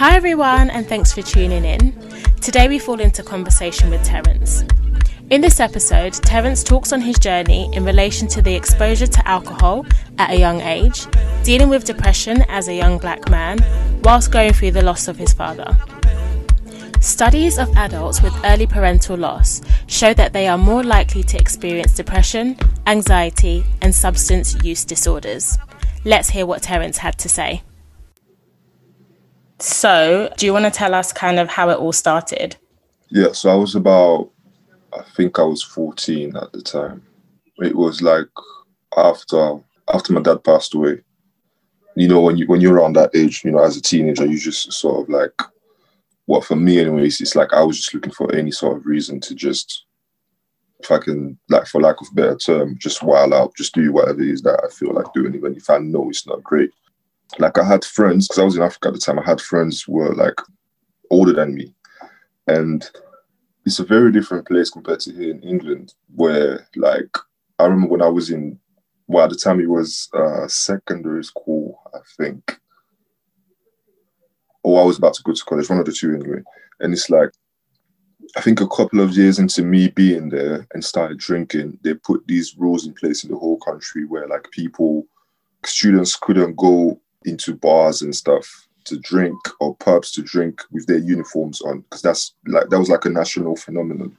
Hi, everyone, and thanks for tuning in. Today, we fall into conversation with Terence. In this episode, Terence talks on his journey in relation to the exposure to alcohol at a young age, dealing with depression as a young black man, whilst going through the loss of his father. Studies of adults with early parental loss show that they are more likely to experience depression, anxiety, and substance use disorders. Let's hear what Terence had to say. So, do you want to tell us kind of how it all started? Yeah, so I was about, I think I was 14 at the time. It was like after after my dad passed away. You know, when you when you're around that age, you know, as a teenager, you just sort of like, what for me, anyways, it's like I was just looking for any sort of reason to just, if I can, like for lack of better term, just while out, just do whatever it is that I feel like doing, even if I know it's not great like I had friends because I was in Africa at the time. I had friends who were like older than me, and it's a very different place compared to here in England, where like I remember when I was in well at the time it was uh, secondary school, I think, or I was about to go to college, one of the two anyway. And it's like I think a couple of years into me being there and started drinking, they put these rules in place in the whole country where like people students couldn't go into bars and stuff to drink or pubs to drink with their uniforms on because that's like that was like a national phenomenon.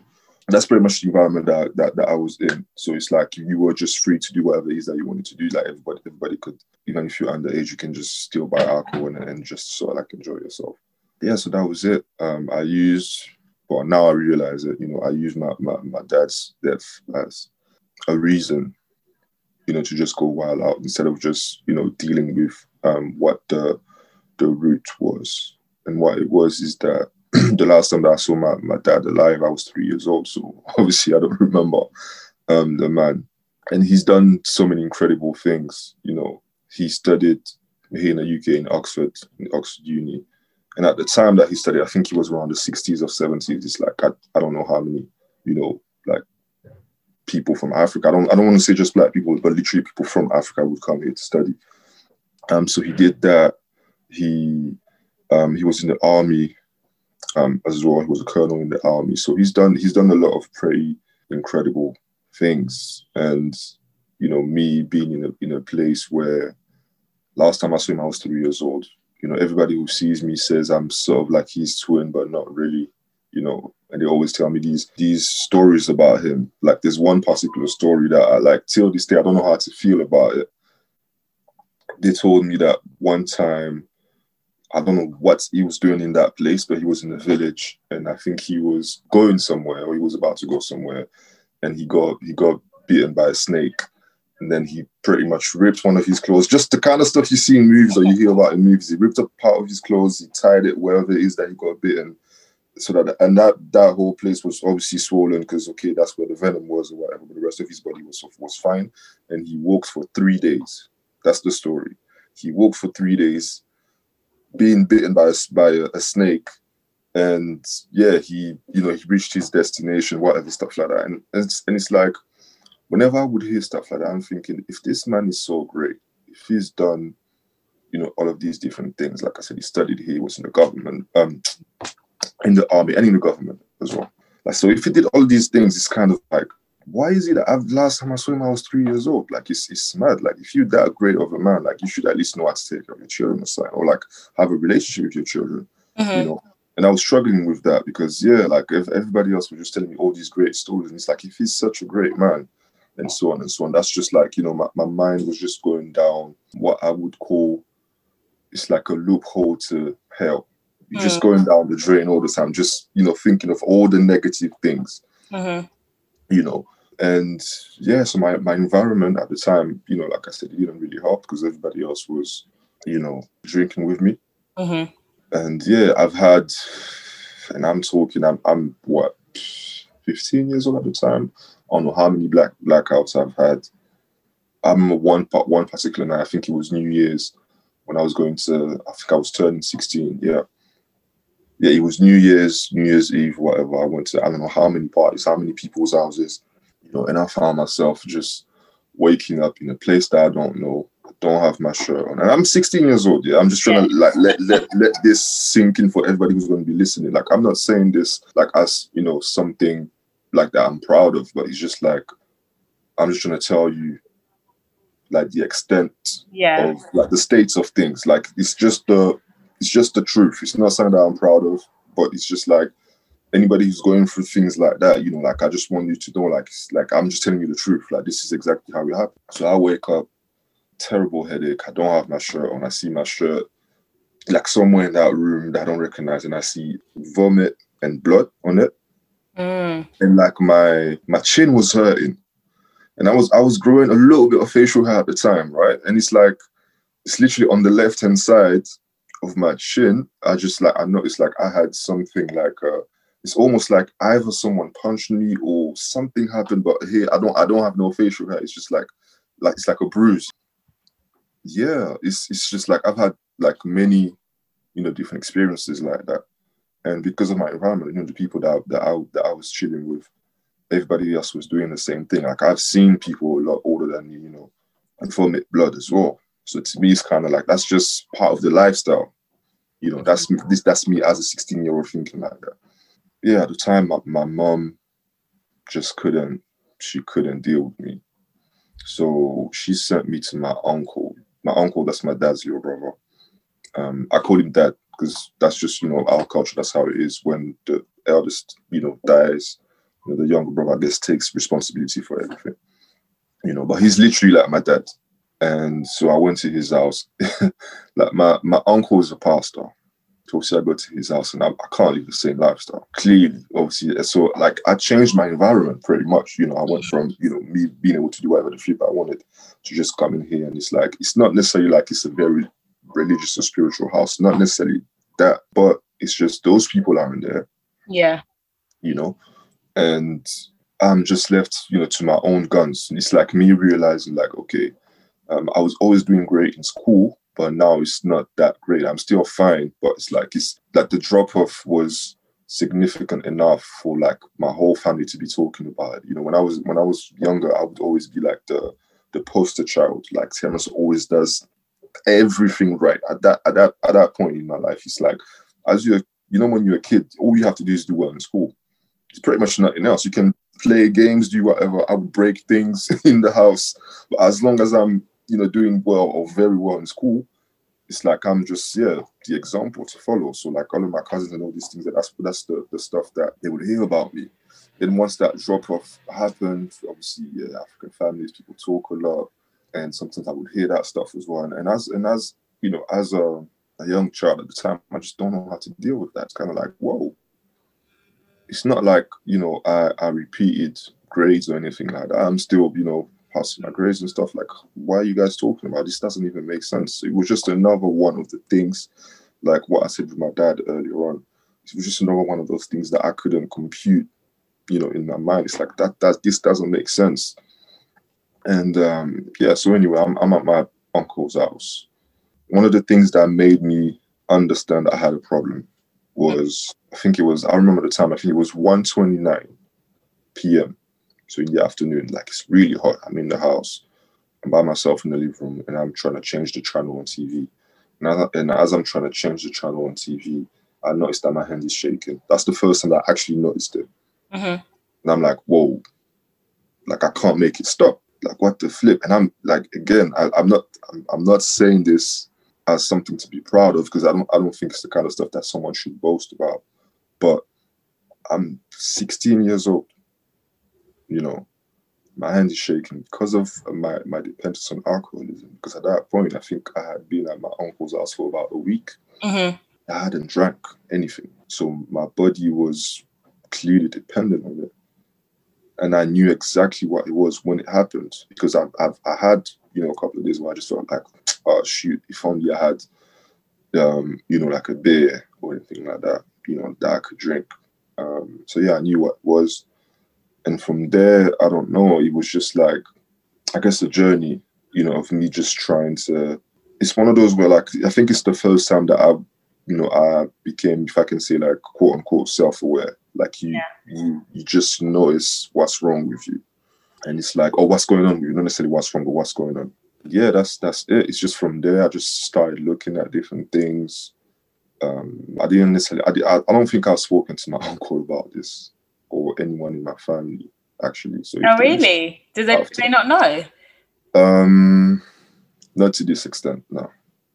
that's pretty much the environment that, that that I was in. So it's like you were just free to do whatever it is that you wanted to do. Like everybody, everybody could, even if you're underage, you can just still buy alcohol and, and just sort of like enjoy yourself. Yeah, so that was it. Um, I used, well, now I realize it. You know, I used my my, my dad's death as a reason, you know, to just go wild out instead of just you know dealing with um, what the the root was. And what it was is that the last time that I saw my, my dad alive, I was three years old. So obviously I don't remember um, the man. And he's done so many incredible things. You know, he studied here in the UK in Oxford, in Oxford Uni. And at the time that he studied, I think he was around the 60s or 70s. It's like I, I don't know how many, you know, like people from Africa. I don't I don't want to say just black people, but literally people from Africa would come here to study. Um, so he did that. He um, he was in the army um, as well. He was a colonel in the army. So he's done he's done a lot of pretty incredible things. And you know, me being in a in a place where last time I saw him, I was three years old. You know, everybody who sees me says I'm sort of like his twin, but not really. You know, and they always tell me these these stories about him. Like there's one particular story that I like till this day I don't know how to feel about it they told me that one time, I don't know what he was doing in that place, but he was in a village, and I think he was going somewhere, or he was about to go somewhere, and he got he got bitten by a snake, and then he pretty much ripped one of his clothes. Just the kind of stuff you see in movies or you hear about in movies. He ripped up part of his clothes, he tied it wherever it is that he got bitten, so that and that that whole place was obviously swollen because okay, that's where the venom was or whatever. But the rest of his body was was fine, and he walked for three days that's the story. He walked for three days, being bitten by a, by a, snake, and yeah, he you know he reached his destination, whatever stuff like that. And it's, and it's like whenever I would hear stuff like that, I'm thinking if this man is so great, if he's done you know all of these different things, like I said, he studied here, he was in the government, um, in the army, and in the government as well. Like so, if he did all these things, it's kind of like why is it that I've, last time I saw him, I was three years old? Like, it's, it's mad. Like, if you're that great of a man, like, you should at least know how to take care of your children or or like have a relationship with your children, mm-hmm. you know? And I was struggling with that because, yeah, like, if everybody else was just telling me all these great stories, and it's like, if he's such a great man, and so on and so on, that's just like, you know, my, my mind was just going down what I would call it's like a loophole to hell. You're mm-hmm. just mm. going down the drain all the time, just, you know, thinking of all the negative things. Mm-hmm you know. And yeah, so my, my environment at the time, you know, like I said, it didn't really help because everybody else was, you know, drinking with me. Mm-hmm. And yeah, I've had, and I'm talking, I'm, I'm what, 15 years old at the time. I don't know how many black blackouts I've had. I'm one part one particular night. I think it was New Year's when I was going to. I think I was turning 16. Yeah, yeah, it was New Year's, New Year's Eve, whatever. I went to I don't know how many parties, how many people's houses, you know, and I found myself just waking up in a place that I don't know, I don't have my shirt on. And I'm 16 years old, yeah. I'm just trying to like let, let let this sink in for everybody who's going to be listening. Like I'm not saying this like as you know something like that I'm proud of, but it's just like I'm just trying to tell you like the extent yeah. of like the states of things. Like it's just the it's just the truth. It's not something that I'm proud of, but it's just like anybody who's going through things like that, you know, like I just want you to know, like, like I'm just telling you the truth. Like this is exactly how it happened. So I wake up, terrible headache. I don't have my shirt on. I see my shirt like somewhere in that room that I don't recognize, and I see vomit and blood on it. Mm. And like my my chin was hurting. And I was I was growing a little bit of facial hair at the time, right? And it's like it's literally on the left hand side of my chin. I just like I noticed like I had something like uh it's almost like either someone punched me or something happened, but here I don't I don't have no facial hair. It's just like like it's like a bruise. Yeah, it's it's just like I've had like many, you know, different experiences like that. And because of my environment, you know, the people that that I that I was chilling with, everybody else was doing the same thing. Like I've seen people a lot older than me, you know, and vomit blood as well. So to me, it's kind of like that's just part of the lifestyle. You know, that's this that's me as a 16 year old thinking like that yeah, at the time, my, my mom just couldn't, she couldn't deal with me. So she sent me to my uncle. My uncle, that's my dad's little brother. Um, I call him dad because that's just, you know, our culture. That's how it is. When the eldest, you know, dies, you know, the younger brother, I guess, takes responsibility for everything. You know, but he's literally like my dad. And so I went to his house. like my, my uncle is a pastor obviously I go to his house and I, I, can't live the same lifestyle. Clearly, obviously, so like I changed my environment pretty much. You know, I went from you know me being able to do whatever the flip I wanted to just come in here and it's like it's not necessarily like it's a very religious or spiritual house, not necessarily that, but it's just those people are in there. Yeah. You know, and I'm just left, you know, to my own guns. And it's like me realizing, like, okay, um, I was always doing great in school, but now it's not that great. I'm still fine, but it's like it's like the drop off was significant enough for like my whole family to be talking about it. You know, when I was when I was younger, I would always be like the the poster child. Like Terence always does everything right. At that at that at that point in my life, it's like as you you know when you're a kid, all you have to do is do well in school. It's pretty much nothing else. You can play games, do whatever. I would break things in the house, but as long as I'm you know, doing well or very well in school, it's like I'm just yeah the example to follow. So like all of my cousins and all these things, that's that's the, the stuff that they would hear about me. Then once that drop off happened, obviously yeah, African families people talk a lot, and sometimes I would hear that stuff as well. And, and as and as you know, as a, a young child at the time, I just don't know how to deal with that. It's kind of like whoa. It's not like you know I I repeated grades or anything like that. I'm still you know passing my grades and stuff. Like, why are you guys talking about this? Doesn't even make sense. It was just another one of the things, like what I said with my dad earlier on. It was just another one of those things that I couldn't compute, you know, in my mind. It's like that that this doesn't make sense. And um, yeah, so anyway, I'm, I'm at my uncle's house. One of the things that made me understand I had a problem was I think it was I remember the time I think it was 1:29 p.m. So in the afternoon, like it's really hot. I'm in the house. I'm by myself in the living room and I'm trying to change the channel on TV. And as, and as I'm trying to change the channel on TV, I noticed that my hand is shaking. That's the first time I actually noticed it. Mm-hmm. And I'm like, whoa, like I can't make it stop. Like what the flip? And I'm like, again, I, am not, I'm, I'm not saying this as something to be proud of because I don't, I don't think it's the kind of stuff that someone should boast about. But I'm 16 years old you know, my hand is shaking because of my, my dependence on alcoholism. Because at that point, I think I had been at my uncle's house for about a week. Mm-hmm. I hadn't drank anything. So my body was clearly dependent on it. And I knew exactly what it was when it happened because I've, I've I had, you know, a couple of days where I just felt like, oh, shoot, if only I had, um, you know, like a beer or anything like that, you know, that I could drink. Um, so yeah, I knew what it was and from there, I don't know. It was just like, I guess, a journey, you know, of me just trying to. It's one of those where, like, I think it's the first time that I, you know, I became, if I can say, like, quote unquote, self-aware. Like, you, yeah. you, you just notice what's wrong with you, and it's like, oh, what's going on? You not necessarily what's wrong, but what's going on. yeah, that's that's it. It's just from there I just started looking at different things. Um, I didn't necessarily. I, I don't think I've spoken to my uncle about this or anyone in my family actually. So oh really? Do they, they not know? Um, not to this extent, no.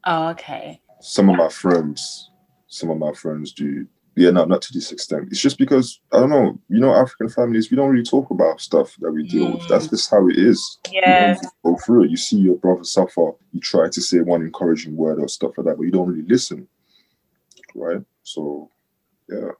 Oh, okay. Some of my friends, some of my friends do. Yeah, no, not to this extent. It's just because I don't know. You know, African families, we don't really talk about stuff that we deal mm. with. That's mm. just how it is. Yeah. You go through it. You see your brother suffer. You try to say one encouraging word or stuff like that, but you don't really listen. Right. So, yeah.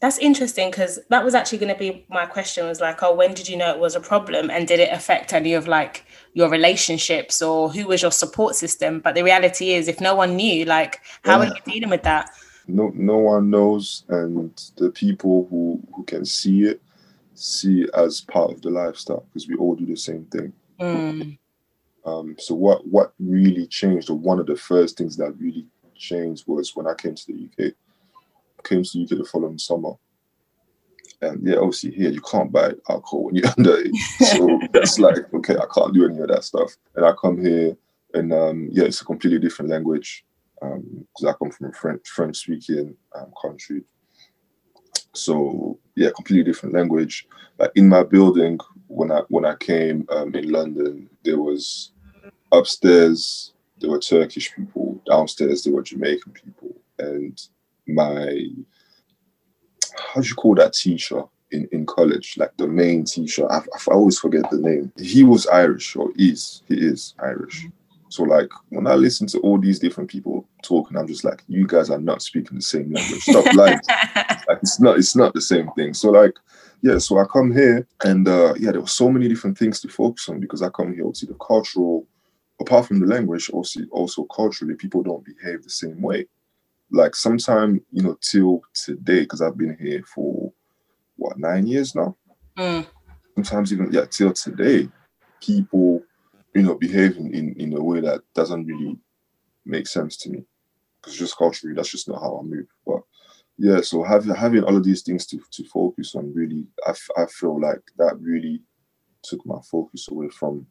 That's interesting because that was actually going to be my question was like, oh, when did you know it was a problem and did it affect any of like your relationships or who was your support system? But the reality is, if no one knew, like, how yeah. are you dealing with that? No, no one knows, and the people who who can see it see it as part of the lifestyle because we all do the same thing. Mm. Um, so what what really changed, or one of the first things that really changed, was when I came to the UK came to UK the following summer. And yeah, obviously here you can't buy alcohol when you're underage. So it's like, okay, I can't do any of that stuff. And I come here and um, yeah, it's a completely different language. because um, I come from a French French speaking um, country. So yeah, completely different language. Like in my building, when I when I came um, in London, there was upstairs there were Turkish people, downstairs there were Jamaican people, and my how do you call that teacher in, in college, like the main teacher. I, I always forget the name. He was Irish, or is he is Irish. So like when I listen to all these different people talking, I'm just like, you guys are not speaking the same language. Stop lying. like it's not it's not the same thing. So like yeah, so I come here and uh yeah, there were so many different things to focus on because I come here to the cultural apart from the language, also also culturally, people don't behave the same way like sometime you know till today because I've been here for what nine years now. Mm. Sometimes even yeah till today, people you know behave in, in, in a way that doesn't really make sense to me because just culturally that's just not how I move. But yeah, so having having all of these things to to focus on really, I, I feel like that really took my focus away from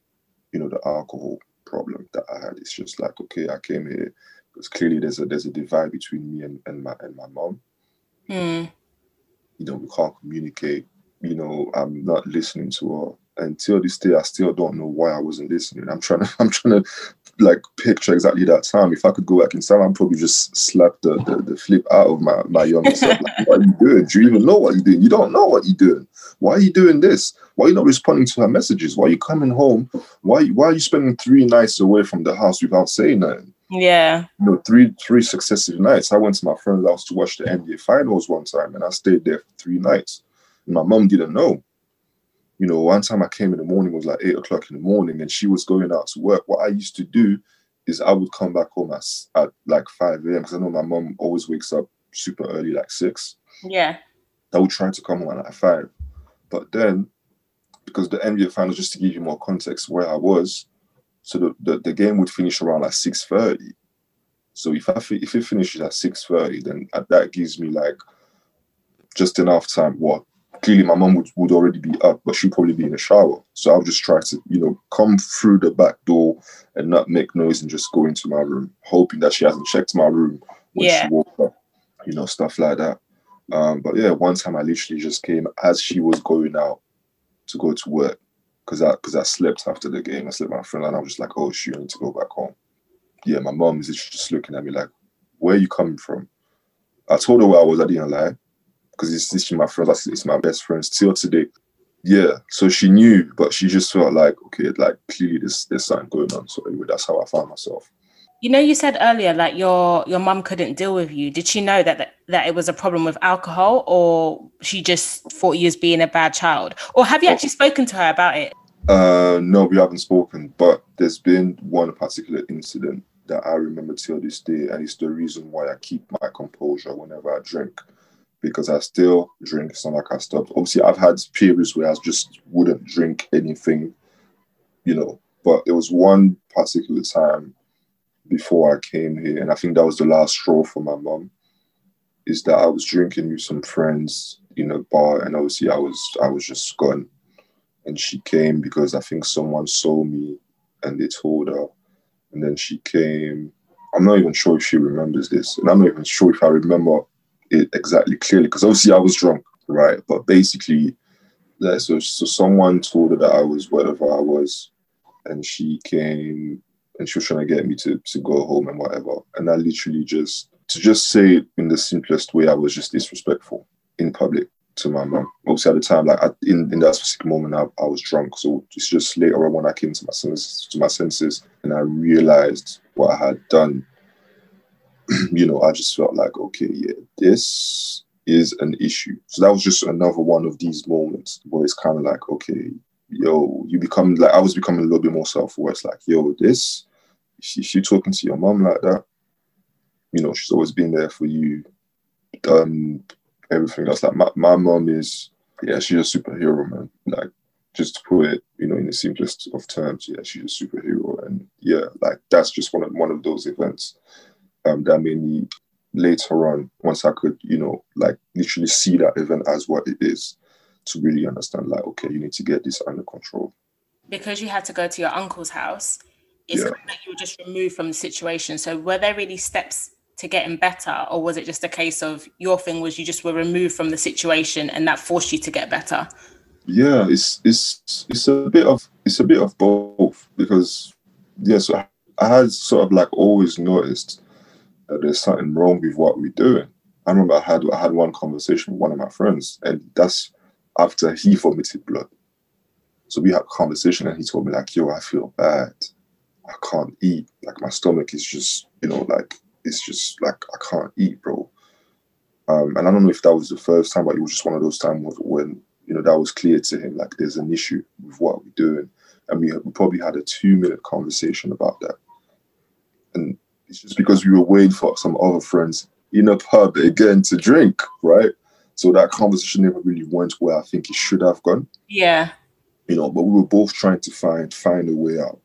you know the alcohol problem that I had. It's just like okay, I came here because clearly there's a there's a divide between me and, and my and my mom. Mm. You know, we can't communicate. You know, I'm not listening to her. Until this day, I still don't know why I wasn't listening. I'm trying to I'm trying to like picture exactly that time. If I could go back in time, I'd probably just slap the, the, the flip out of my, my younger self. Like, what are you doing? Do you even know what you're doing? You don't know what you're doing. Why are you doing this? Why are you not responding to her messages? Why are you coming home? Why why are you spending three nights away from the house without saying nothing? Yeah. You know, three three successive nights. I went to my friend's house to watch the NBA finals one time and I stayed there for three nights. And my mom didn't know. You know, one time I came in the morning, it was like eight o'clock in the morning, and she was going out to work. What I used to do is I would come back home at, at like 5 a.m. because I know my mom always wakes up super early, like six. Yeah. I would try to come home at five. But then, because the NBA finals, just to give you more context where I was, so the, the, the game would finish around like 6.30. So if I if it finishes at 6.30, then that gives me like just enough time. What clearly my mom would, would already be up, but she'd probably be in the shower. So I'll just try to, you know, come through the back door and not make noise and just go into my room, hoping that she hasn't checked my room when yeah. she woke up, you know, stuff like that. Um, but yeah, one time I literally just came as she was going out to go to work because I because I slept after the game. I slept with my friend and I was just like, oh shoot, I need to go back home. Yeah, my mom is just looking at me like, where are you coming from? I told her where I was, I didn't lie. Because it's this my friend, it's my best friend still today. Yeah, so she knew, but she just felt like, okay, like clearly there's there's something going on. So anyway, that's how I found myself. You know, you said earlier like your your mum couldn't deal with you. Did she know that, that that it was a problem with alcohol, or she just thought you was being a bad child? Or have you actually spoken to her about it? Uh, no, we haven't spoken. But there's been one particular incident that I remember till this day, and it's the reason why I keep my composure whenever I drink, because I still drink. It's not like I stopped. Obviously, I've had periods where I just wouldn't drink anything, you know. But there was one particular time before I came here, and I think that was the last straw for my mom, is that I was drinking with some friends in a bar, and obviously I was I was just gone, and she came because I think someone saw me and they told her, and then she came. I'm not even sure if she remembers this, and I'm not even sure if I remember it exactly clearly because obviously I was drunk, right? But basically, yeah, so so someone told her that I was whatever I was, and she came and she was trying to get me to to go home and whatever, and I literally just to just say in the simplest way, I was just disrespectful in public to my mom. Obviously, at the time, like I, in in that specific moment, I, I was drunk. So it's just later on when I came to my senses, to my senses, and I realized what I had done. you know, I just felt like, okay, yeah, this is an issue. So that was just another one of these moments where it's kind of like, okay, yo, you become like I was becoming a little bit more self-aware. It's like, yo, this, if you talking to your mom like that, you know, she's always been there for you, done everything else. Like my, my mom is, yeah, she's a superhero, man. Like just to put it, you know, in the simplest of terms, yeah, she's a superhero. And yeah, like that's just one of one of those events um, that made me later on, once I could, you know, like literally see that event as what it is, to really understand, like, okay, you need to get this under control. Because you had to go to your uncle's house, it's yeah. kind of like you were just removed from the situation. So were there really steps to getting better, or was it just a case of your thing was you just were removed from the situation and that forced you to get better? Yeah, it's it's it's a bit of it's a bit of both because yeah, so I had sort of like always noticed that there's something wrong with what we're doing. I remember I had I had one conversation with one of my friends, and that's after he vomited blood. So we had a conversation, and he told me like, "Yo, I feel bad. I can't eat. Like my stomach is just, you know, like it's just like I can't eat, bro." Um, and I don't know if that was the first time, but it was just one of those times when you know that was clear to him, like there's an issue with what we're doing, and we, we probably had a two minute conversation about that. And it's just because we were waiting for some other friends in a pub again to drink, right? So that conversation never really went where I think it should have gone. Yeah. You know, but we were both trying to find find a way out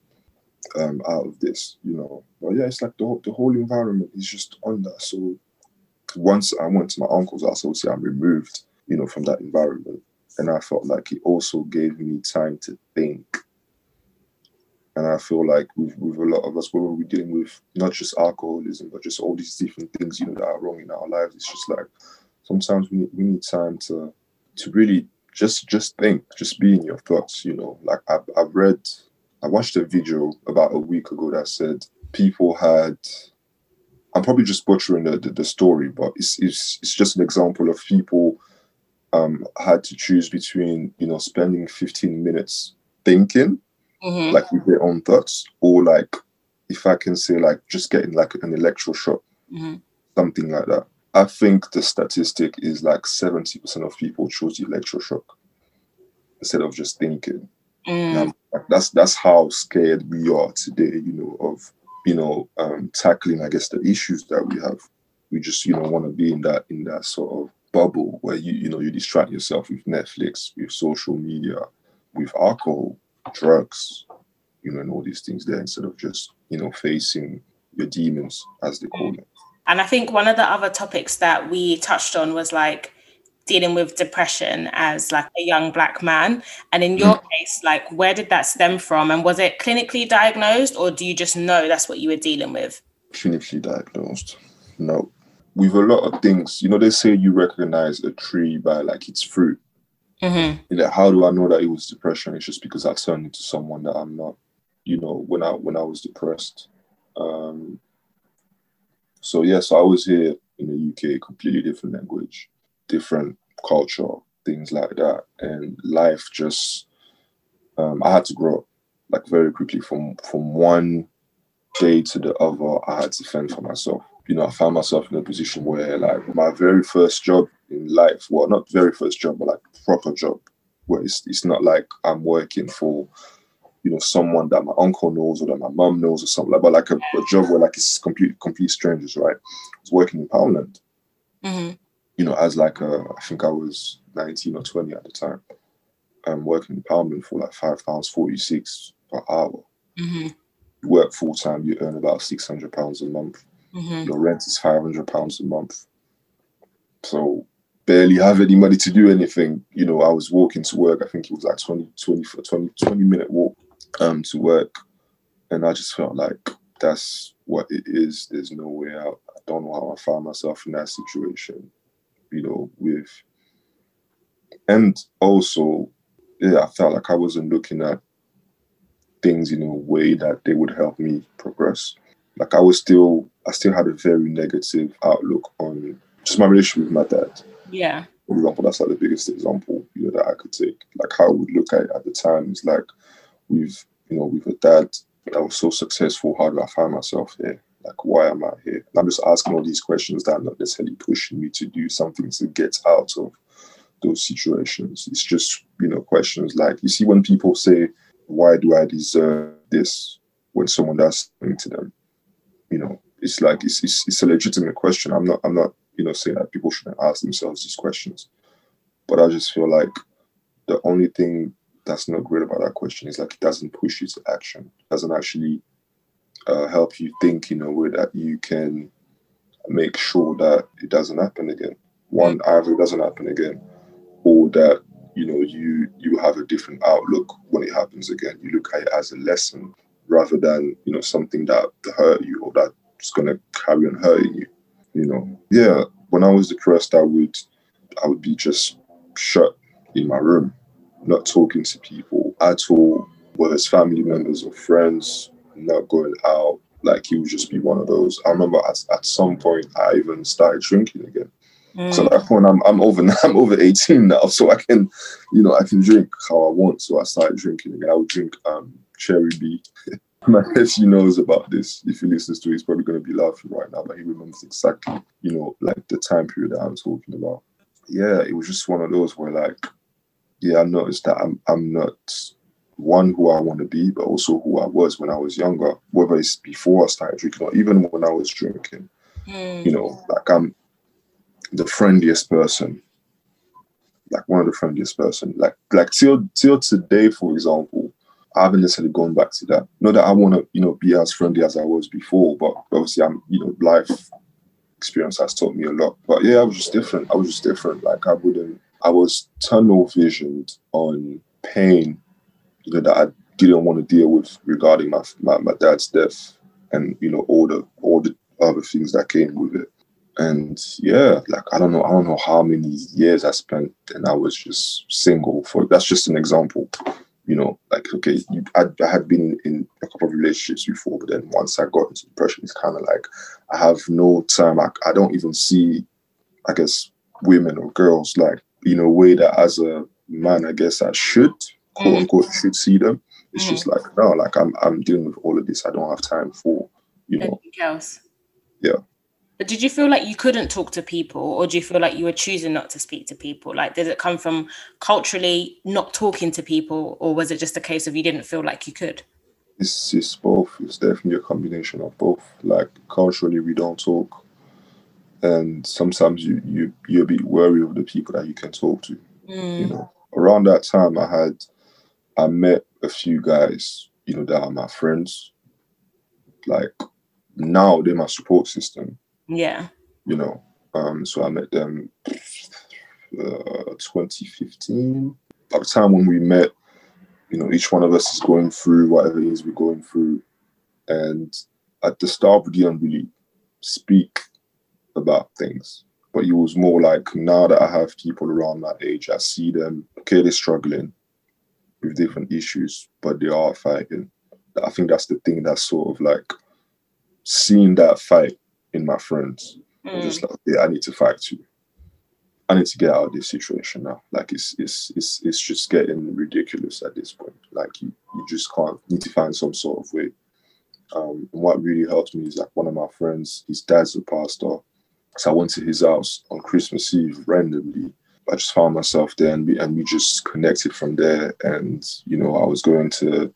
um out of this, you know. But yeah, it's like the whole, the whole environment is just on that. So once I went to my uncle's house, obviously I'm removed, you know, from that environment. And I felt like it also gave me time to think and I feel like with, with a lot of us, when we're dealing with not just alcoholism, but just all these different things, you know, that are wrong in our lives, it's just like sometimes we need, we need time to to really just just think, just be in your thoughts, you know. Like I've, I've read, I watched a video about a week ago that said people had. I'm probably just butchering the, the, the story, but it's, it's it's just an example of people um, had to choose between you know spending 15 minutes thinking mm-hmm. like with their own thoughts, or like if I can say like just getting like an electroshock, mm-hmm. something like that. I think the statistic is like 70% of people chose the electroshock instead of just thinking. Mm. that's that's how scared we are today, you know, of you know um, tackling I guess the issues that we have. We just you know want to be in that in that sort of bubble where you you know you distract yourself with Netflix, with social media, with alcohol, drugs, you know, and all these things there instead of just, you know, facing your demons, as they call it. And I think one of the other topics that we touched on was like dealing with depression as like a young black man. And in your mm. case, like where did that stem from? And was it clinically diagnosed or do you just know that's what you were dealing with? Clinically diagnosed. No. With a lot of things, you know, they say you recognize a tree by like its fruit. Mm-hmm. Like, how do I know that it was depression? It's just because I turned into someone that I'm not. You know, when I when I was depressed. Um, so yes, I was here in the UK, completely different language, different culture, things like that, and life just. Um, I had to grow up like very quickly from from one day to the other. I had to fend for myself. You know, I found myself in a position where like my very first job in life, well, not very first job, but like proper job where it's, it's not like I'm working for, you know, someone that my uncle knows or that my mum knows or something like, but like a, a job where like it's complete complete strangers, right? I was working in Poundland, mm-hmm. you know, as like a, I think I was 19 or 20 at the time. I'm working in Poundland for like five pounds 46 per hour. Mm-hmm. You work full time, you earn about 600 pounds a month. Mm-hmm. Your rent is 500 pounds a month. So barely have any money to do anything. You know, I was walking to work. I think it was like 20, 20, 20, 20 minute walk um, to work. And I just felt like that's what it is. There's no way out. I don't know how I found myself in that situation, you know, with and also yeah, I felt like I wasn't looking at things in a way that they would help me progress. Like I was still I still had a very negative outlook on just my relationship with my dad. Yeah. For example, that's like the biggest example, you know, that I could take. Like how I would look at it at the time is like we've, you know, with a dad that was so successful, how do I find myself here? Like why am I here? And I'm just asking all these questions that are not necessarily pushing me to do something to get out of those situations. It's just, you know, questions like you see when people say, Why do I deserve this when someone does something to them? You know, it's like it's, it's, it's a legitimate question. I'm not I'm not, you know, saying that people shouldn't ask themselves these questions. But I just feel like the only thing that's not great about that question is like it doesn't push you to action. It doesn't actually uh, help you think in a way that you can make sure that it doesn't happen again. One, mm. either it doesn't happen again, or that you know you you have a different outlook when it happens again. You look at it as a lesson rather than you know something that hurt you or that's gonna carry on hurting you. You know, yeah. When I was depressed, I would I would be just shut in my room, not talking to people at all, whether it's family members or friends, not going out. Like he would just be one of those. I remember at, at some point I even started drinking again. Mm. So that point, I'm I'm over I'm over 18 now, so I can, you know, I can drink how I want. So I started drinking again. I would drink um, cherry B. My nephew knows about this. If he listens to it, he's probably going to be laughing right now, but he remembers exactly, you know, like the time period that I'm talking about. Yeah, it was just one of those where, like, yeah, I noticed that I'm I'm not one who I want to be, but also who I was when I was younger. Whether it's before I started drinking or even when I was drinking, mm. you know, like I'm the friendliest person, like one of the friendliest person. Like like till till today, for example, I haven't necessarily gone back to that. Not that I want to, you know, be as friendly as I was before, but obviously I'm, you know, life experience has taught me a lot. But yeah, I was just different. I was just different. Like I wouldn't I was tunnel visioned on pain, you know, that I didn't want to deal with regarding my, my, my dad's death and, you know, all the all the other things that came with it and yeah, like I don't know, I don't know how many years I spent, and I was just single. For that's just an example, you know. Like okay, you, I, I had been in a couple of relationships before, but then once I got into depression, it's kind of like I have no time. I, I don't even see, I guess, women or girls like in a way that as a man, I guess I should quote mm. unquote should see them. It's mm. just like no, like I'm I'm dealing with all of this. I don't have time for you know. Anything else. Yeah. But did you feel like you couldn't talk to people, or do you feel like you were choosing not to speak to people? Like, did it come from culturally not talking to people, or was it just a case of you didn't feel like you could? It's, it's both. It's definitely a combination of both. Like, culturally, we don't talk. And sometimes you, you, you're a bit wary of the people that you can talk to. Mm. You know, around that time, I had, I met a few guys, you know, that are my friends. Like, now they're my support system yeah. You know, um, so I met them uh, 2015. At the time when we met, you know, each one of us is going through whatever it is we're going through. And at the start, we didn't really speak about things. But it was more like now that I have people around my age, I see them, okay, they're struggling with different issues, but they are fighting. I think that's the thing that's sort of like seeing that fight in my friends. Mm. I'm just like, yeah, I need to fight too. I need to get out of this situation now. Like it's it's it's it's just getting ridiculous at this point. Like you you just can't need to find some sort of way. Um, and what really helped me is like one of my friends, his dad's a pastor. So I went to his house on Christmas Eve randomly. I just found myself there and we and we just connected from there. And you know, I was going to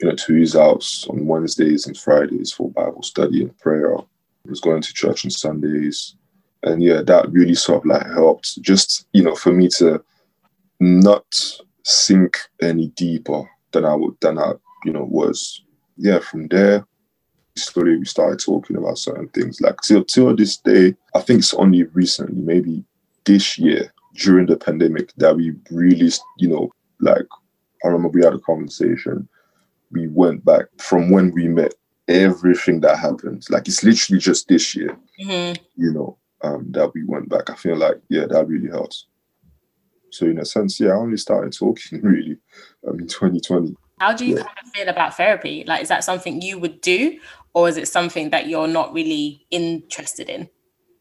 you know to his house on Wednesdays and Fridays for Bible study and prayer I was going to church on Sundays. And yeah, that really sort of like helped just, you know, for me to not sink any deeper than I would than I, you know, was. Yeah, from there, slowly we started talking about certain things. Like till till this day, I think it's only recently, maybe this year during the pandemic, that we really, you know, like I remember we had a conversation we went back from when we met, everything that happened, like it's literally just this year, Mm-hmm. you know, um, that we went back. I feel like, yeah, that really helps. So in a sense, yeah, I only started talking really um, in 2020. How do you Yeah. kind of feel about therapy? Like, is that something you would do, or is it something that you're not really interested in?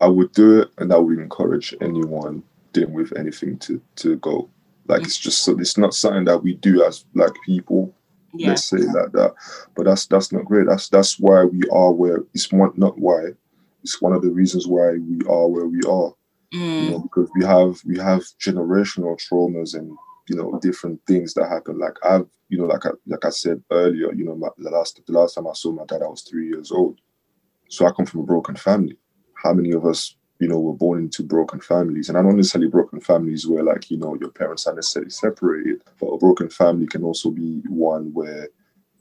I would do it and I would encourage anyone dealing with anything to to go. Like it's just so it's not something that we do as black people, Yeah. let's say like that. But that's that's not great. That's that's why we are where it's one not why. It's one of the reasons why we are where we are. You Mm, know, because we have we have generational traumas and you know different things that happen. Like I've you know like I like I said earlier, you know, my, the last the last time I saw my dad, I was three years old. So I come from a broken family. How many of us, you know, were born into broken families? And I don't necessarily broken families where like, you know, your parents are necessarily separated, but a broken family can also be one where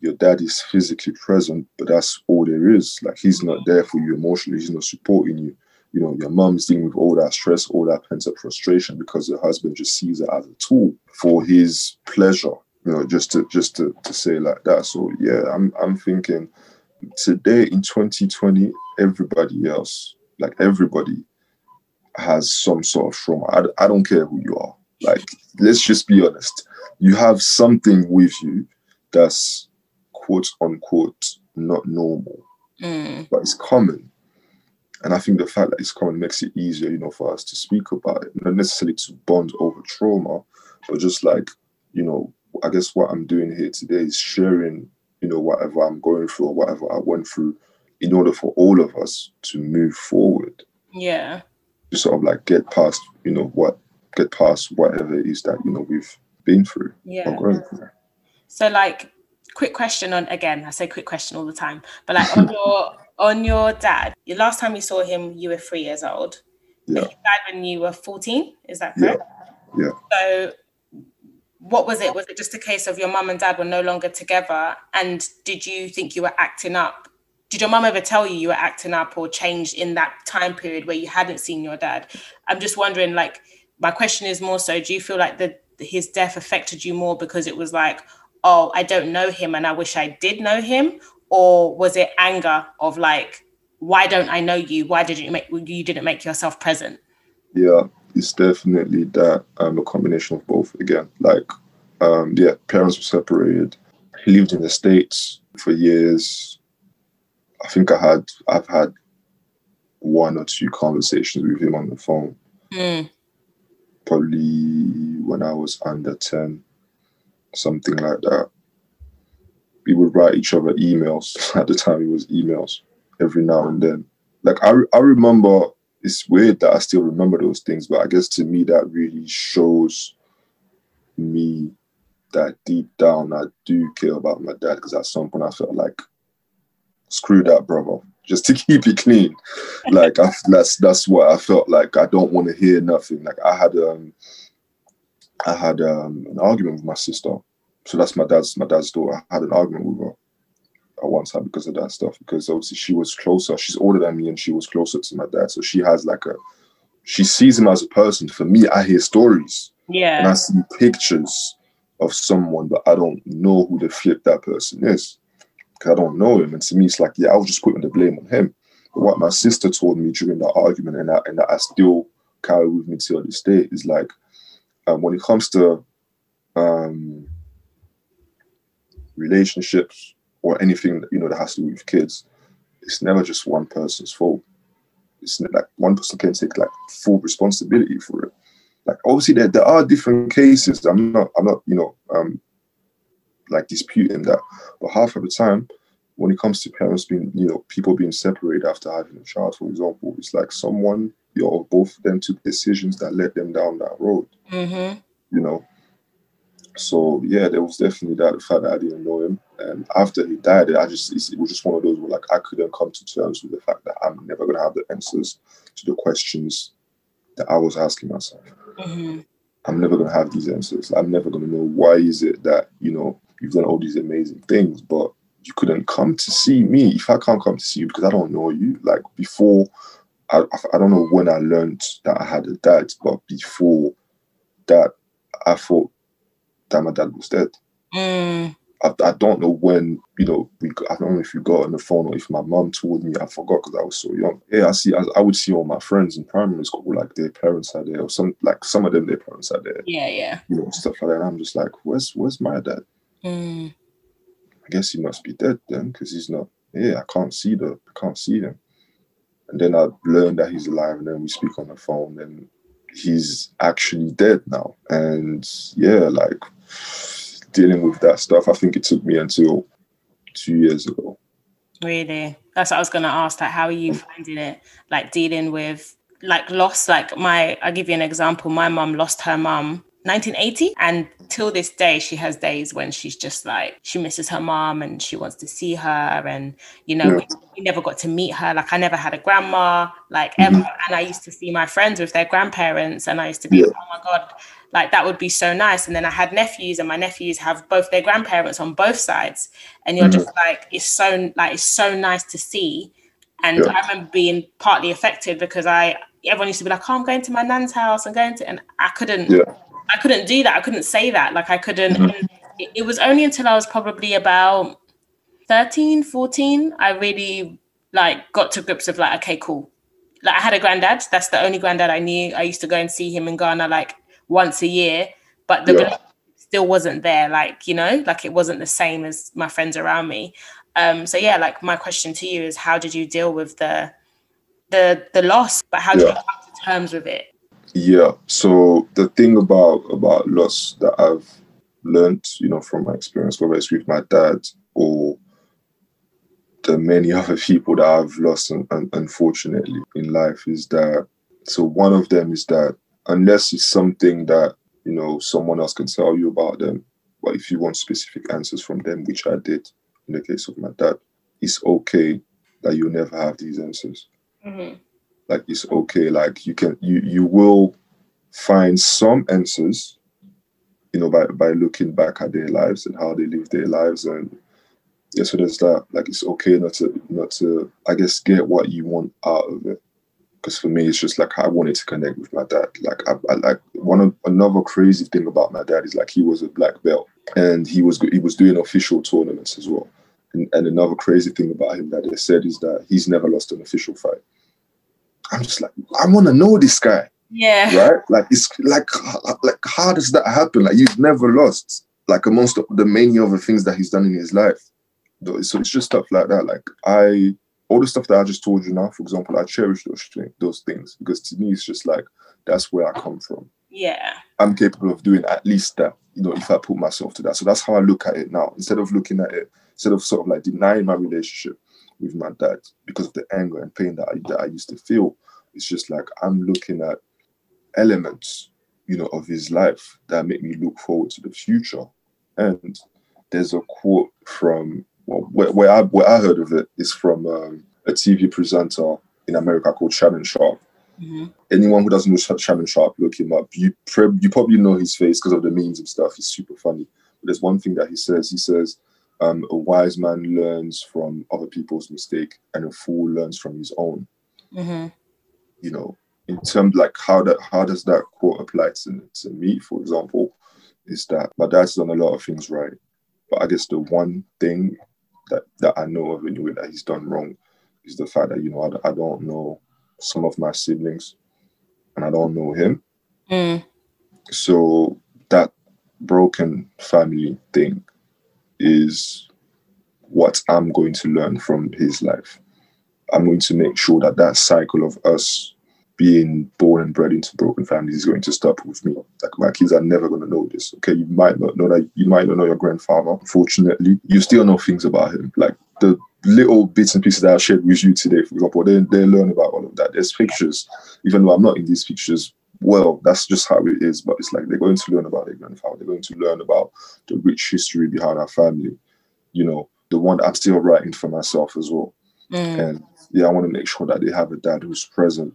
your dad is physically present, but that's all there is. Like he's not there for you emotionally, he's not supporting you. You know, your mom's dealing with all that stress, all that pent up frustration because her husband just sees it as a tool for his pleasure. You know, just to just to, to say like that. So yeah, I'm I'm thinking today in 2020, everybody else, like everybody, has some sort of trauma. I, I don't care who you are. Like, let's just be honest. You have something with you that's quote unquote not normal, mm, but it's common. And I think the fact that it's common makes it easier, you know, for us to speak about it. Not necessarily to bond over trauma, but just like, you know, I guess what I'm doing here today is sharing, you know, whatever I'm going through or whatever I went through in order for all of us to move forward. yeah. To sort of like get past, you know, what get past whatever it is that, you know, we've been through Yeah. or going through. So, like, quick question on again. I say quick question all the time, but like on your on your dad. The last time you saw him, you were three years old. Yeah. He died when you were fourteen. Is that Yeah. correct? Yeah. So, what was it? Was it just a case of your mum and dad were no longer together? And did you think you were acting up? Did your mum ever tell you you were acting up or changed in that time period where you hadn't seen your dad? I'm just wondering. Like, my question is more so: Do you feel like the his death affected you more because it was like, oh, I don't know him and I wish I did know him, or was it anger of like, why don't I know you? Why didn't you make you didn't make yourself present? Yeah, it's definitely that um a combination of both again. Like um yeah, parents were separated. He lived in the States for years. I think I had I've had one or two conversations with him on the phone, Mm, probably when I was under 10, something like that. We would write each other emails. At the time, it was emails every now and then. Like, I, I remember, it's weird that I still remember those things, but I guess to me, that really shows me that deep down I do care about my dad because at some point I felt like, screw that, brother. Just to keep it clean, like I, that's that's what I felt like. I don't want to hear nothing. Like I had um, I had um, an argument with my sister. So that's my dad's my dad's daughter. I had an argument with her at one time because of that stuff. Because obviously she was closer. She's older than me, and she was closer to my dad. So she has like a, she sees him as a person. For me, I hear stories Yeah. and I see pictures of someone, but I don't know who the flip that person is because I don't know him. And to me, it's like, yeah, I was just putting the blame on him. But what my sister told me during that argument, and that, and that I still carry with me till this day, is like, um, when it comes to um, relationships or anything that you know that has to do with kids, it's never just one person's fault. It's not like one person can take like full responsibility for it. Like obviously there, there are different cases. I'm not i'm not you know um like disputing that. But half of the time when it comes to parents being you know people being separated after having a child for example it's like someone you know both of them took decisions that led them down that road. Mm-hmm. you know so yeah there was definitely that the fact that i didn't know him and after he died i just it was just one of those where like i couldn't come to terms with the fact that i'm never going to have the answers to the questions that i was asking myself Mm-hmm. I'm never gonna have these answers. I'm never gonna know why is it that you know you've done all these amazing things, but you couldn't come to see me. If I can't come to see you because I don't know you, like before, I I don't know when I learned that I had a dad, but before that, I thought that my dad was dead. Mm, I, I don't know when, you know, we I don't know if you got on the phone or if my mom told me, I forgot because I was so young. Yeah, I see, I, I, would see all my friends in primary school, like their parents are there, or some, like some of them, their parents are there. Yeah, yeah. You know, stuff like that. And I'm just like, where's, where's my dad? Mm. I guess he must be dead then because he's not, yeah, I can't see the, I can't see him. And then I learned that he's alive, and then we speak on the phone, and he's actually dead now. And yeah, like dealing with that stuff, I think it took me until two years ago. Really? That's what I was gonna ask. Like, how are you finding it? Like dealing with like loss. Like my, I'll give you an example. My mum lost her mum 1980 and till this day she has days when she's just like she misses her mom and she wants to see her and you know yeah. we, we, never got to meet her like i never had a grandma like mm-hmm. ever and i used to see my friends with their grandparents and i used to be yeah. oh my god like that would be so nice and then i had nephews and my nephews have both their grandparents on both sides and you're mm-hmm. just like it's so like it's so nice to see and yeah. i remember being partly affected because i everyone used to be like oh i'm going to my nan's house i'm going to and i couldn't I couldn't do that. I couldn't say that. Like I couldn't. Mm-hmm. It, it was only until I was probably about 13, 14, I really like got to grips with like, okay, cool. Like I had a granddad. That's the only granddad I knew. I used to go and see him in Ghana like once a year, but the yeah. still wasn't there. Like you know, like it wasn't the same as my friends around me. Um, so yeah, like my question to you is, how did you deal with the the the loss? But how did yeah. you come to terms with it? Yeah. So the thing about about loss that I've learned, you know, from my experience, whether it's with my dad or the many other people that I've lost, un- un- unfortunately, in life, is that. So one of them is that unless it's something that you know someone else can tell you about them, but if you want specific answers from them, which I did in the case of my dad, it's okay that you never have these answers. Mm-hmm like it's okay. Like you can you you will find some answers you know by by looking back at their lives and how they live their lives. And yeah so there's that. Like it's okay not to not to i guess get what you want out of it. Because for me it's just like i wanted to connect with my dad. Like I, I like one of another crazy thing about my dad is like he was a black belt and he was he was doing official tournaments as well. And, and another crazy thing about him that they said is that he's never lost an official fight I'm just like, I want to know this guy. Yeah. Right? Like it's like like how does that happen? Like you've never lost. Like amongst the many other things that he's done in his life. So it's just stuff like that. Like I all the stuff that I just told you now, for example, I cherish those those things because to me it's just like that's where I come from. Yeah. I'm capable of doing at least that, you know, if I put myself to that. So that's how I look at it now. Instead of looking at it, instead of sort of like denying my relationship, with my dad because of the anger and pain that I, that I used to feel. It's just like I'm looking at elements, you know, of his life that make me look forward to the future. And there's a quote from well, where, where I where I heard of it is from um, a TV presenter in America called Shannon Sharpe. Mm-hmm. Anyone who doesn't know Shannon Sharpe, look him up. You pre- you probably know his face because of the memes and stuff. He's super funny. But there's one thing that he says. He says um, a wise man learns from other people's mistake, and a fool learns from his own. Mm-hmm. You know, in terms like how that how does that quote apply to, to me, for example, is that my dad's done a lot of things right, but I guess the one thing that that I know of anyway that he's done wrong is the fact that you know I, I don't know some of my siblings, and I don't know him. Mm. So that broken family thing is what I'm going to learn from his life. I'm going to make sure that that cycle of us being born and bred into broken families is going to stop with me. Like my kids are never going to know this. Okay, you might not know that. You might not know your grandfather. Fortunately, you still know things about him. Like the little bits and pieces that I shared with you today, for example, they they learn about all of that. There's pictures, even though I'm not in these pictures well, that's just how it is. But it's like they're going to learn about their grandfather. They're going to learn about the rich history behind our family. You know, the one I'm still writing for myself as well. Mm. And yeah, I want to make sure that they have a dad who's present,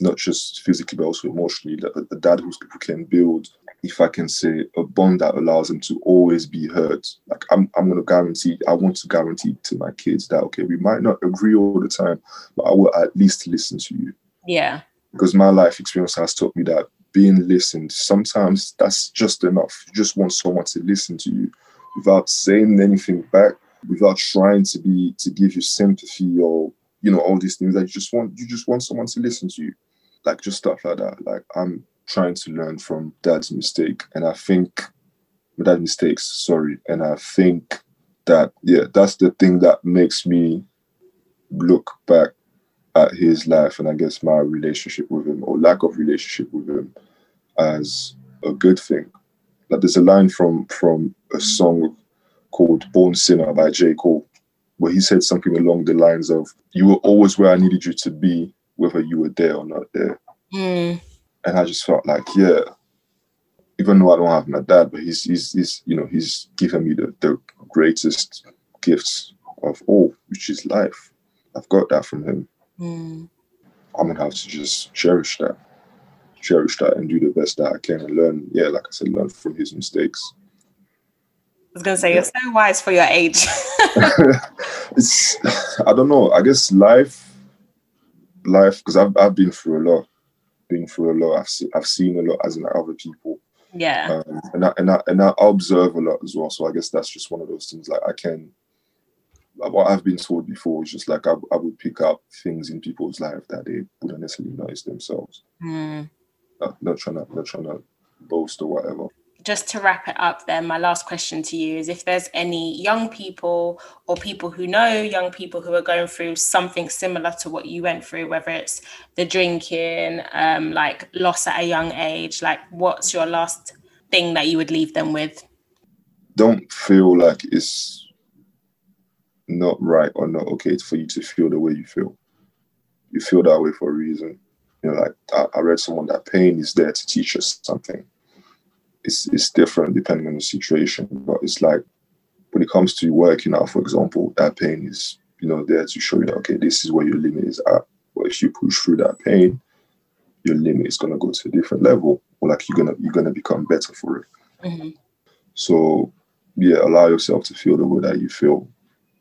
not just physically, but also emotionally. That a dad who's, who can build, if I can say, a bond that allows them to always be heard. Like I'm, I'm going to guarantee. I want to guarantee to my kids that okay, we might not agree all the time, but I will at least listen to you. Yeah because my life experience has taught me that being listened sometimes that's just enough you just want someone to listen to you without saying anything back, without trying to be to give you sympathy or you know all these things that you just want you just want someone to listen to you, like just stuff like that. Like I'm trying to learn from dad's mistake, and I think my dad mistakes. Sorry, and I think that yeah, that's the thing that makes me look back at his life and I guess my relationship with him or lack of relationship with him as a good thing. Like there's a line from from a song called Born Sinner by J. Cole, where he said something along the lines of, You were always where I needed you to be, whether you were there or not there. Mm. And I just felt like, yeah, even though I don't have my dad, but he's he's, he's you know, he's given me the, the greatest gifts of all, which is life. I've got that from him. Mm. I'm gonna have to just cherish that, cherish that, and do the best that I can, and learn. Yeah, like I said, learn from his mistakes. I was gonna say yeah. you're so wise for your age. it's I don't know. I guess life, life, because I've I've been through a lot, been through a lot. I've seen I've seen a lot as in other people. Yeah. Um, and I, and I and I observe a lot as well. So I guess that's just one of those things. Like I can what I've been told before is just like I, I would pick up things in people's life that they wouldn't necessarily notice themselves. Mm. Not, not trying to not trying to boast or whatever. Just to wrap it up, then my last question to you is: if there's any young people or people who know young people who are going through something similar to what you went through, whether it's the drinking, um, like loss at a young age, like what's your last thing that you would leave them with? Don't feel like it's not right or not okay for you to feel the way you feel. You feel that way for a reason. You know, like I, I read someone that pain is there to teach us something. It's it's different depending on the situation, but it's like when it comes to working out, for example, that pain is you know there to show you that okay, this is where your limit is at. But if you push through that pain, your limit is gonna go to a different level, or like you're gonna you're gonna become better for it. Mm-hmm. So yeah, allow yourself to feel the way that you feel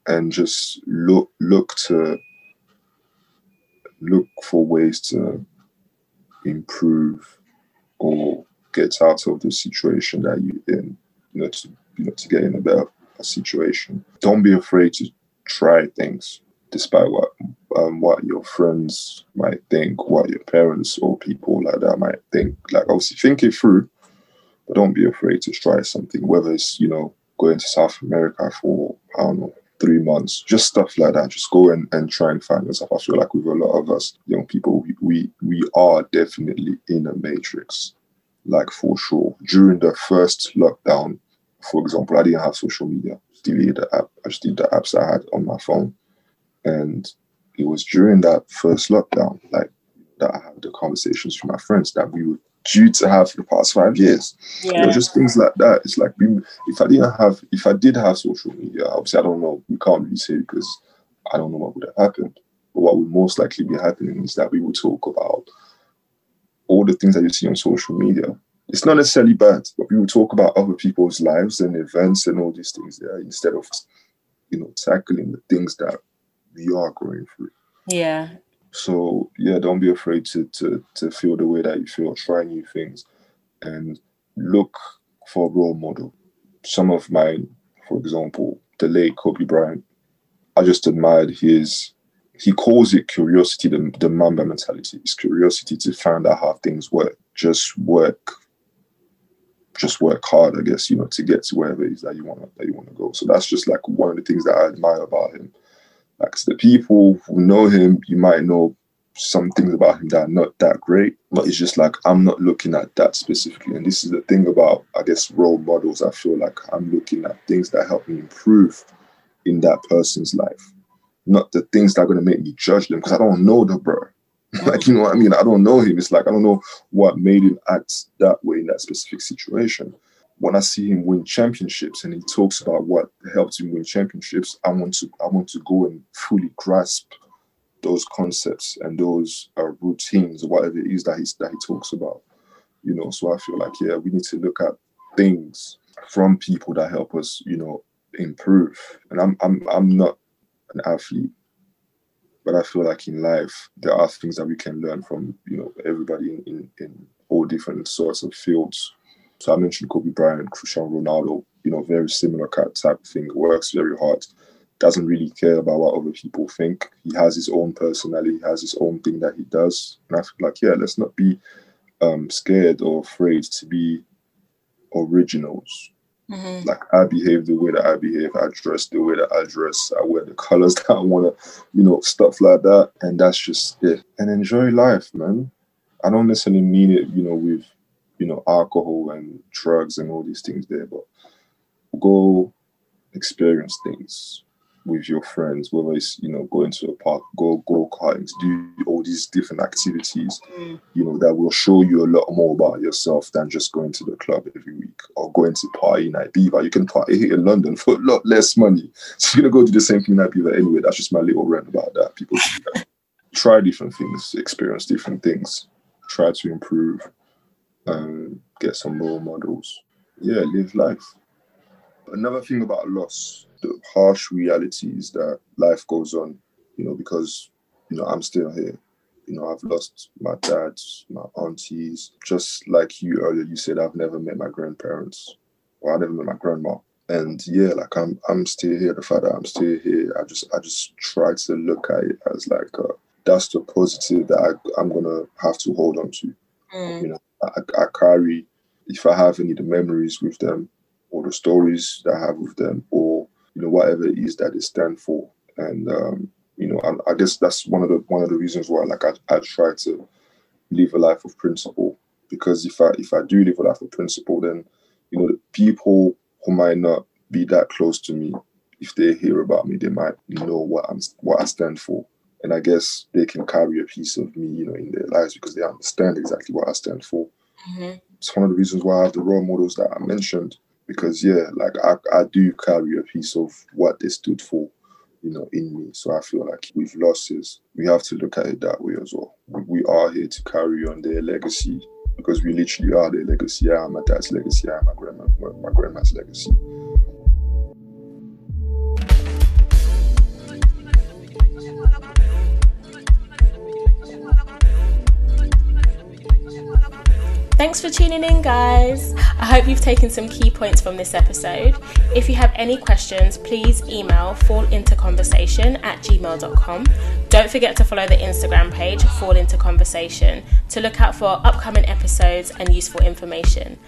and just look look to look for ways to improve or get out of the situation that you're in, you know, to you know to get in a better situation. Don't be afraid to try things, despite what um, what your friends might think, what your parents or people like that might think. Like obviously think it through, but don't be afraid to try something, whether it's you know going to South America for I don't know three months, just stuff like that. Just go and, and try and find yourself. I feel like with a lot of us young people, we, we, are definitely in a matrix, like for sure. During the first lockdown, for example, I didn't have social media. Deleted the app. I just did the apps I had on my phone. And it was during that first lockdown, like that I had the conversations with my friends that we would due to have for the past five years. Yeah. You know, just things like that. It's like if I didn't have, if I did have social media, obviously I don't know. We can't really say because I don't know what would have happened. But what would most likely be happening is that we would talk about all the things that you see on social media. It's not necessarily bad, but we would talk about other people's lives and events and all these things there instead of, you know, tackling the things that we are going through. Yeah, so yeah, don't be afraid to to to feel the way that you feel. Try new things, and look for a role model. Some of mine, for example, the late Kobe Bryant. I just admired his. He calls it curiosity, the, the Mamba mentality. It's curiosity to find out how things work. Just work just work hard, I guess, you know, to get to wherever it is that you want that you want to go. So that's just like one of the things that I admire about him. Like the people who know him, you might know some things about him that are not that great, but it's just like I'm not looking at that specifically. And this is the thing about, I guess, role models. I feel like I'm looking at things that help me improve in that person's life, not the things that are going to make me judge them because I don't know the bro. like, you know what I mean? I don't know him. It's like I don't know what made him act that way in that specific situation when I see him win championships and he talks about what helped him win championships, I want to I want to go and fully grasp those concepts and those uh, routines whatever it is that he's that he talks about. You know, so I feel like yeah, we need to look at things from people that help us, you know, improve. And I'm I'm I'm not an athlete, but I feel like in life there are things that we can learn from, you know, everybody in, in, in all different sorts of fields so I mentioned Kobe Bryant, Cristiano Ronaldo. you know, very similar type of thing. Works very hard. Doesn't really care about what other people think. He has his own personality. He has his own thing that he does. And I feel like, yeah, let's not be um, scared or afraid to be originals. Mm-hmm. Like I behave the way that I behave, I dress the way that I dress, I wear the colors that I want to, you know, stuff like that. And that's just it. And enjoy life, man. I don't necessarily mean it, you know, with, you know, alcohol and drugs and all these things there, but go experience things with your friends, whether it's you know going to a park, go go karting, do all these different activities, mm. you know that will show you a lot more about yourself than just going to the club every week or going to party night Beaver. You can party here in London for a lot less money, so you're gonna go do the same thing night Beaver anyway. That's just my little rant about that. People try different things, experience different things, try to improve, um, get some role models. Yeah, live life. Another thing about loss the harsh reality is that life goes on, you know, because, you know, I'm still here. You know, I've lost my dad, my aunties. Just like you earlier, you said I've never met my grandparents. Or I never met my grandma. And yeah, like I'm I'm still here. The fact that I'm still here, I just I just try to look at it as like uh, that's the positive that I, I'm gonna have to hold on to. Mm. You know, I, carry if I have any of the memories with them or the stories that I have with them or you know whatever it is that they stand for. And um, you know I, I, guess that's one of the one of the reasons why like I, I try to live a life of principle. Because if I if I do live a life of principle then you know the people who might not be that close to me if they hear about me they might know what I'm what I stand for and I guess they can carry a piece of me you know in their lives because they understand exactly what I stand for mm-hmm. it's one of the reasons why I have the role models that I mentioned because yeah, like I, I do carry a piece of what they stood for, you know, in me. So I feel like with losses, we have to look at it that way as well. We, are here to carry on their legacy because we literally are their legacy. I am my dad's legacy. I am my grandma, my grandma's legacy. Thanks for tuning in, guys. I hope you've taken some key points from this episode. If you have any questions, please email fallintoconversation at gmail.com. Don't forget to follow the Instagram page, Fall Into Conversation, to look out for upcoming episodes and useful information.